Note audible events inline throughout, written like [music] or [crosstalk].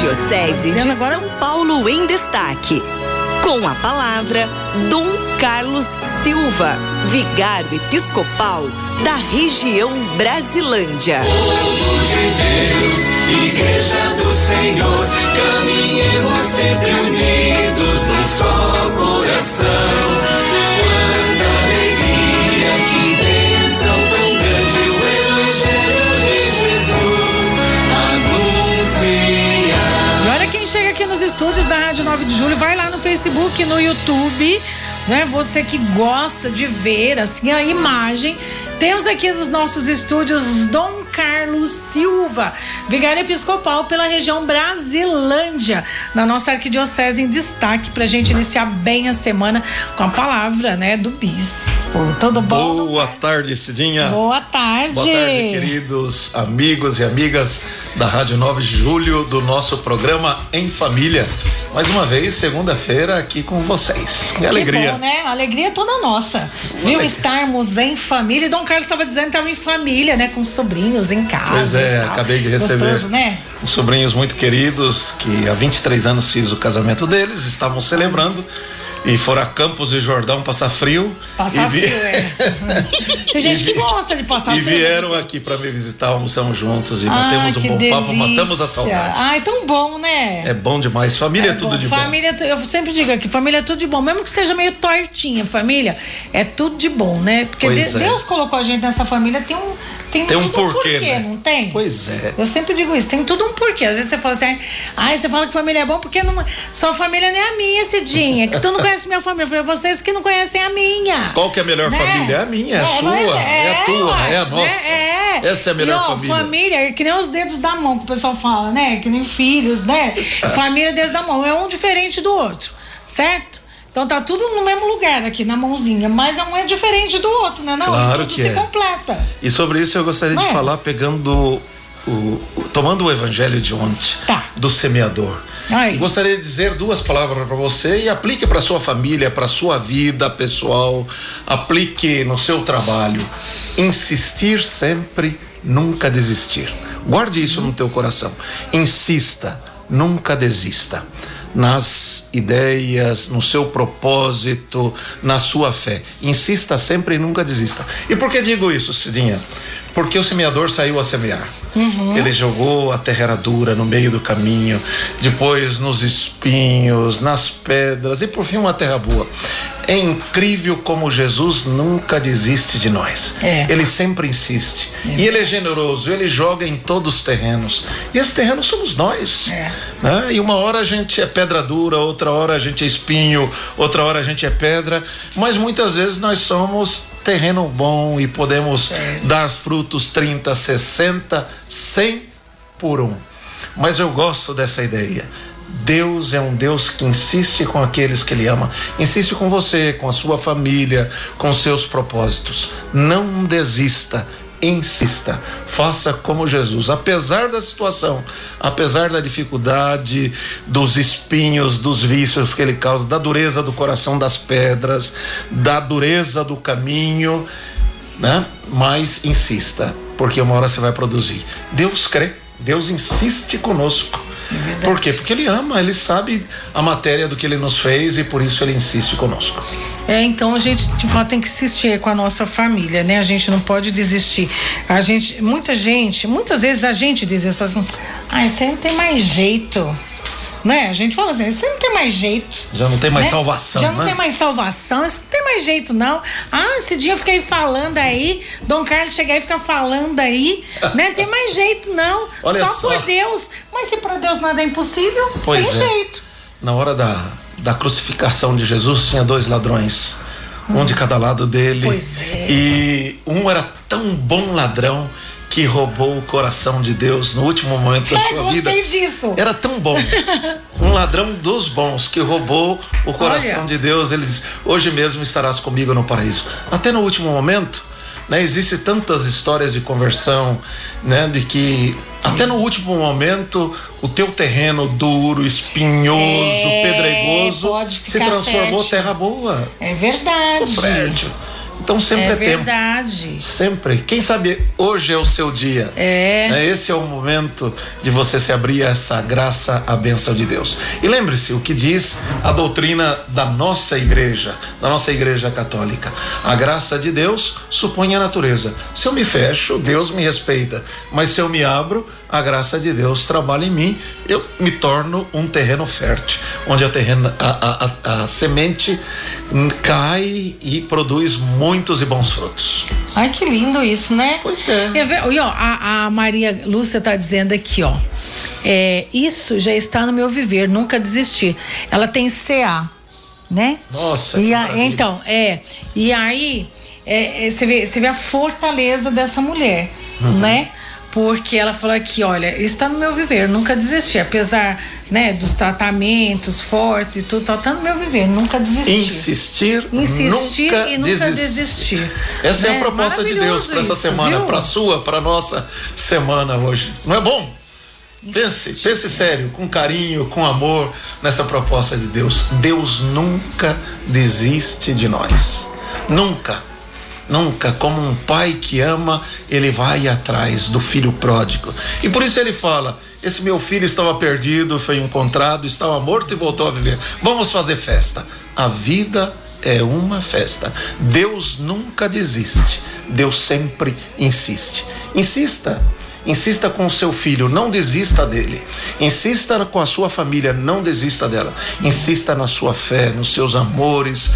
Arquidiocese de agora- São Paulo em Destaque. Com a palavra, Dom Carlos Silva, vigário episcopal da região Brasilândia. Igreja do Senhor, caminhemos sempre unidos num só coração. 9 de Julho, vai lá no Facebook, no YouTube, né? Você que gosta de ver assim a imagem. Temos aqui nos nossos estúdios Dom Carlos Silva, vigário episcopal pela região Brasilândia, na nossa arquidiocese em destaque pra gente iniciar bem a semana com a palavra, né, do bispo. Tudo bom? Boa tarde, Cidinha. Boa tarde. Boa tarde, queridos amigos e amigas da Rádio 9 de Julho, do nosso programa Em Família. Mais uma vez, segunda-feira, aqui com vocês. Que, alegria. bom, né? A alegria é toda nossa. Viu? alegria. Estarmos em família. E Dom Carlos estava dizendo que estava em família, né? Com sobrinhos em casa. Pois é, acabei de receber Gostoso, né? uns sobrinhos muito queridos que há 23 anos fiz o casamento deles, estavam celebrando e foram a Campos e Jordão passar frio. Passar e vi- frio, é. [laughs] Tem gente que gosta de passar E frio. vieram aqui para me visitar, almoçamos juntos e Ai, batemos um bom papo, delícia. matamos a saudade. Ai, tão bom, né? É bom demais. Família é, tudo bom. de bom. família, é eu sempre digo aqui, família é tudo de bom, mesmo que seja meio tortinha, família é tudo de bom, né? Porque Pois é. Deus colocou a gente nessa família, tem um tem, Tem um tudo porquê, né? não tem? Pois é. Eu sempre digo isso, tem tudo um porquê. Às vezes você fala assim, ai, você fala que família é bom porque não, sua família não é a minha, Cidinha, que tu não conhece minha família. Eu falei, vocês que não conhecem a minha. Qual que é a melhor Né? família? É a minha, é a É, sua, mas é, a tua, é a nossa. né? É. Essa é a melhor e, ó, família. família é que nem os dedos da mão que o pessoal fala, né? Que nem filhos, né? É. [laughs] Família é dedos da mão. É um diferente do outro, certo? Então tá tudo no mesmo lugar aqui, na mãozinha, mas um é diferente do outro, né? Não, Claro tudo que se é. completa. E sobre isso eu gostaria de é? falar pegando o, o- tomando o evangelho de ontem Tá. do semeador. Aí. Gostaria de dizer duas palavras para você e aplique para sua família, para sua vida pessoal, aplique no seu trabalho. Insistir sempre, nunca desistir. Guarde isso no teu coração. Insista, nunca desista nas ideias, no seu propósito, na sua fé. Insista sempre e nunca desista. E por que digo isso, Cidinha? Porque o semeador saiu a semear. Ele jogou a terra era dura no meio do caminho, depois nos espinhos, nas pedras e por fim uma terra boa. É incrível como Jesus nunca desiste de nós. É. Ele sempre insiste. E ele é generoso, ele joga em todos os terrenos. E esse terreno somos nós. É. né? E uma hora a gente é pedra dura, outra hora a gente é espinho, outra hora a gente é pedra, mas muitas vezes nós somos terreno bom e podemos dar frutos 30, 60, 100 por um. Mas eu gosto dessa ideia. Deus é um Deus que insiste com aqueles que Ele ama. Insiste com você, com a sua família, com seus propósitos. Não desista. Insista, faça como Jesus, apesar da situação, apesar da dificuldade, dos espinhos, dos vícios que ele causa, da dureza do coração das pedras, da dureza do caminho, né? Mas insista, porque uma hora você vai produzir. Deus crê, Deus insiste conosco. Por quê? Porque ele ama, ele sabe a matéria do que ele nos fez e por isso ele insiste conosco. É, então a gente de fato tem que insistir com a nossa família, né? A gente não pode desistir. A gente, muita gente, muitas vezes a gente diz isso, assim, ah, você não tem mais jeito. Né? A gente fala assim, você não tem mais jeito. Já não tem mais né? salvação, Já não né? tem mais salvação, isso não tem mais jeito, não. Ah, esse dia eu fiquei falando aí, Dom Carlos chegar e ficar falando aí, [laughs] né? Tem mais jeito, não. Olha só, só. por Deus. Mas se para Deus nada é impossível, Pois tem é. jeito. Na hora da, da crucificação de Jesus, tinha dois ladrões, um de cada lado dele. Pois é. E um era tão bom ladrão que roubou o coração de Deus no último momento da É, sua vida. gostei disso. Era tão bom. [laughs] Um ladrão dos bons que roubou o coração Olha. de Deus. Ele diz: Hoje mesmo estarás comigo no paraíso. Até no último momento, né? Existem tantas histórias de conversão, né? De que até no último momento o teu terreno duro, espinhoso, É, pedregoso se transformou fértil. terra boa. É verdade. Ficou fértil. Então sempre é, é tempo. verdade. Sempre. Quem sabe hoje é o seu dia. É. Né? Esse é o momento de você se abrir a essa graça, a bênção de Deus. E lembre-se o que diz a doutrina da nossa igreja, da nossa igreja católica. A graça de Deus supõe a natureza. Se eu me fecho, Deus me respeita. Mas se eu me abro, a graça de Deus trabalha em mim, eu me torno um terreno fértil, onde a, terreno, a, a, a semente cai e produz muitos e bons frutos. Ai, que lindo isso, né? Pois é. E ó, a, a Maria Lúcia tá dizendo aqui, ó. É, isso já está no meu viver, nunca desistir. Ela tem CA, né? Nossa, e a, então, é. E aí, é, é, você, vê, você vê a fortaleza dessa mulher, Uhum. né? Porque ela falou aqui, olha, isso está no meu viver, nunca desistir. Apesar, né, dos tratamentos fortes e tudo, tá, tá no meu viver, nunca desistir. Insistir, Insistir nunca e nunca desistir. desistir. Essa é Né? a proposta de Deus para essa semana, para sua, para nossa semana hoje. Não é bom? Pense, pense sério, com carinho, com amor nessa proposta de Deus. Deus nunca desiste de nós. Nunca. Nunca, como um pai que ama, ele vai atrás do filho pródigo. E por isso ele fala: Esse meu filho estava perdido, foi encontrado, estava morto e voltou a viver. Vamos fazer festa. A vida é uma festa. Deus nunca desiste. Deus sempre insiste. Insista. Insista com o seu filho, não desista dele. Insista com a sua família, não desista dela. Insista na sua fé, nos seus amores.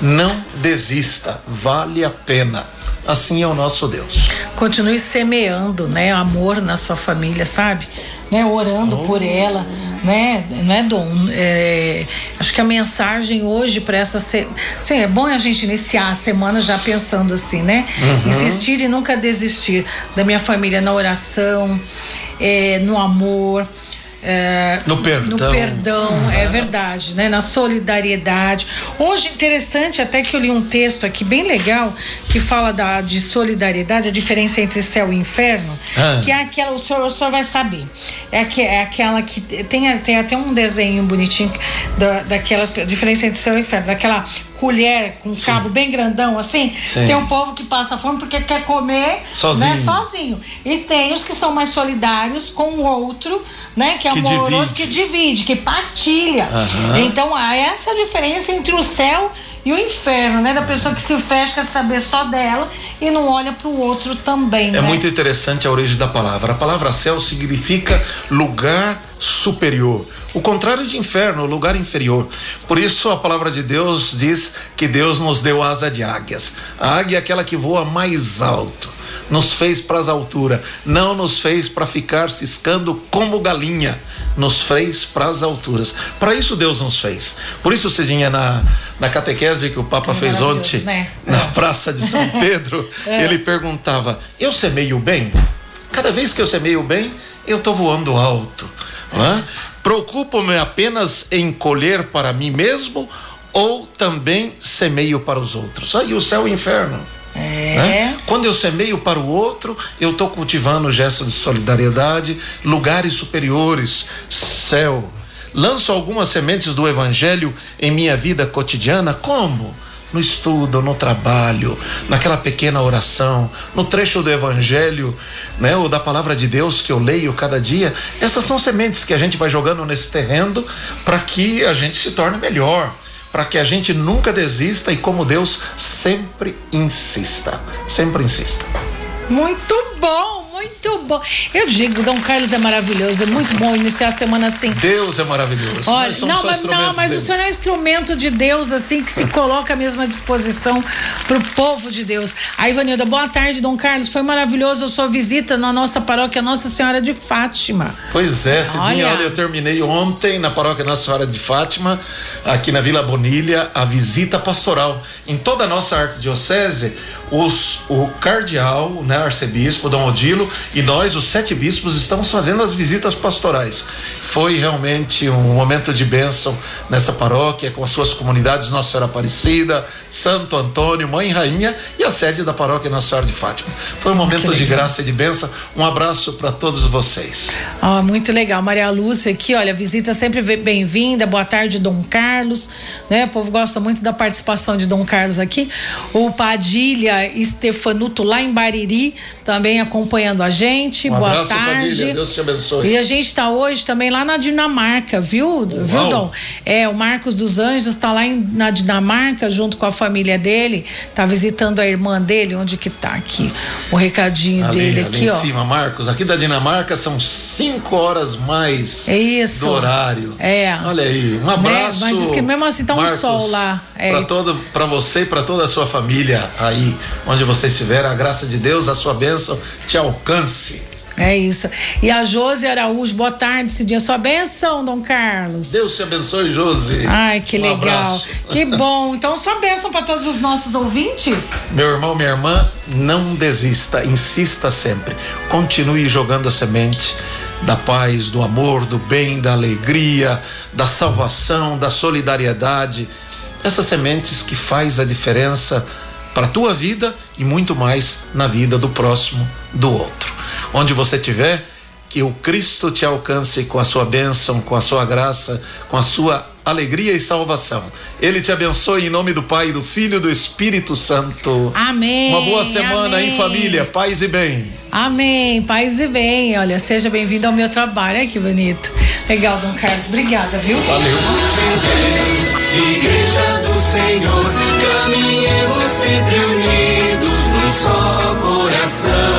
Não desista, vale a pena. Assim é o nosso Deus. Continue semeando, né, amor na sua família, sabe? Né, orando por ela, né? Não é dom. é, acho que a mensagem hoje para essa se... Sim, é bom a gente iniciar a semana já pensando assim, né? Insistir e nunca desistir da minha família na oração, é, no amor. É, No perdão. No perdão, é verdade, né? Na solidariedade. Hoje, interessante, até que eu li um texto aqui bem legal que fala da, de solidariedade, a diferença entre céu e inferno, Ah. que é aquela, o senhor, o senhor vai saber. É, aque- é aquela que tem, tem até um desenho bonitinho da, daquelas. Diferença entre céu e inferno, daquela colher com cabo bem grandão assim. Sim. Tem um povo que passa fome porque quer comer Sozinho. Né, sozinho. E tem os que são mais solidários com o outro, né? Que é Que amoroso, divide. que divide, que partilha. Aham. Então, ah, essa a diferença entre o céu e o inferno, né? Da pessoa que se fecha, quer saber só dela e não olha para o outro também. É né? muito interessante a origem da palavra. A palavra céu significa lugar superior. O contrário de inferno, lugar inferior. Por isso a palavra de Deus diz que Deus nos deu asa de águias. A águia é aquela que voa mais alto. Nos fez para as alturas, não nos fez para ficar ciscando como galinha, nos fez para as alturas. Para isso Deus nos fez. Por isso, Cidinha, na, na catequese que o Papa É fez ontem, né? na É. Praça de São [laughs] Pedro, ele perguntava: Eu semeio bem? Cada vez que eu semeio bem, eu estou voando alto. é? Preocupo-me apenas em colher para mim mesmo ou também semeio para os outros? Aí o céu e o inferno. É. né? Quando eu semeio para o outro, eu estou cultivando gestos de solidariedade, lugares superiores, céu. Lanço algumas sementes do evangelho em minha vida cotidiana, como? No estudo, no trabalho, naquela pequena oração, no trecho do evangelho, né, ou da palavra de Deus que eu leio cada dia. Essas são sementes que a gente vai jogando nesse terreno para que a gente se torne melhor para que a gente nunca desista e como Deus sempre insista, sempre insista. Muito bom, muito bom. Eu digo, Dom Carlos é maravilhoso, é muito bom iniciar a semana assim. Deus é maravilhoso. Olha, não, mas, não, mas o senhor é um instrumento de Deus, assim, que se coloca mesmo à disposição pro povo de Deus. Aí, Ivanilda, boa tarde, Dom Carlos. Foi maravilhoso a sua visita na nossa paróquia Nossa Senhora de Fátima. Pois é, Cidinha, Olha. olha, eu terminei ontem na paróquia Nossa Senhora de Fátima, aqui na Vila Bonilha, a visita pastoral. Em toda a nossa arquidiocese, os, o cardeal, né, arcebispo Dom Odilo e nós, os sete bispos, estamos fazendo as visitas pastorais. Foi realmente um momento de bênção nessa paróquia, com as suas comunidades Nossa Senhora Aparecida, Santo Antônio, Mãe Rainha e a sede da paróquia Nossa Senhora de Fátima. Foi um momento de graça e de bênção. Um abraço para todos vocês. Oh, muito legal. Maria Lúcia aqui, olha, visita sempre bem-vinda. Boa tarde, Dom Carlos. Né? O povo gosta muito da participação de Dom Carlos aqui. O Padilha Estefanuto lá em Bariri também acompanhando a gente. Um Boa abraço, tarde. Padilha. Deus te abençoe. E a gente está hoje também lá na Dinamarca, viu? Viu, Dom? É, o Marcos dos Anjos está lá em, na Dinamarca junto com a família dele, tá visitando a irmã dele, onde que tá aqui? O recadinho ali, dele ali aqui, em ó. cima, Marcos. Aqui da Dinamarca são cinco horas mais É isso. do horário. É. Olha aí, um abraço. Né? Mas diz que mesmo assim tá um Marcos, sol lá. É. Para todo, para você e para toda a sua família aí, onde você estiver, a graça de Deus, a sua bênção te alcance. É isso. E a Josi Araújo, boa tarde, Cidinha. Sua benção, Dom Carlos. Deus te abençoe, Josi. Ai, que Um legal. abraço. Que bom. Então, sua benção para todos os nossos ouvintes. Meu irmão, minha irmã, não desista, insista sempre. Continue jogando a semente da paz, do amor, do bem, da alegria, da salvação, da solidariedade. Essas sementes que faz a diferença para a tua vida e muito mais na vida do próximo, do outro. Onde você estiver, que o Cristo te alcance com a sua bênção, com a sua graça, com a sua alegria e salvação. Ele te abençoe em nome do Pai, do Filho e do Espírito Santo. Amém. Uma boa semana amém. em família, paz e bem. Amém. Paz e bem. Olha, seja bem-vindo ao meu trabalho. Olha que bonito. Legal, Dom Carlos. Obrigada, viu? Valeu. Igreja do Senhor, caminhemos sempre unidos num só coração.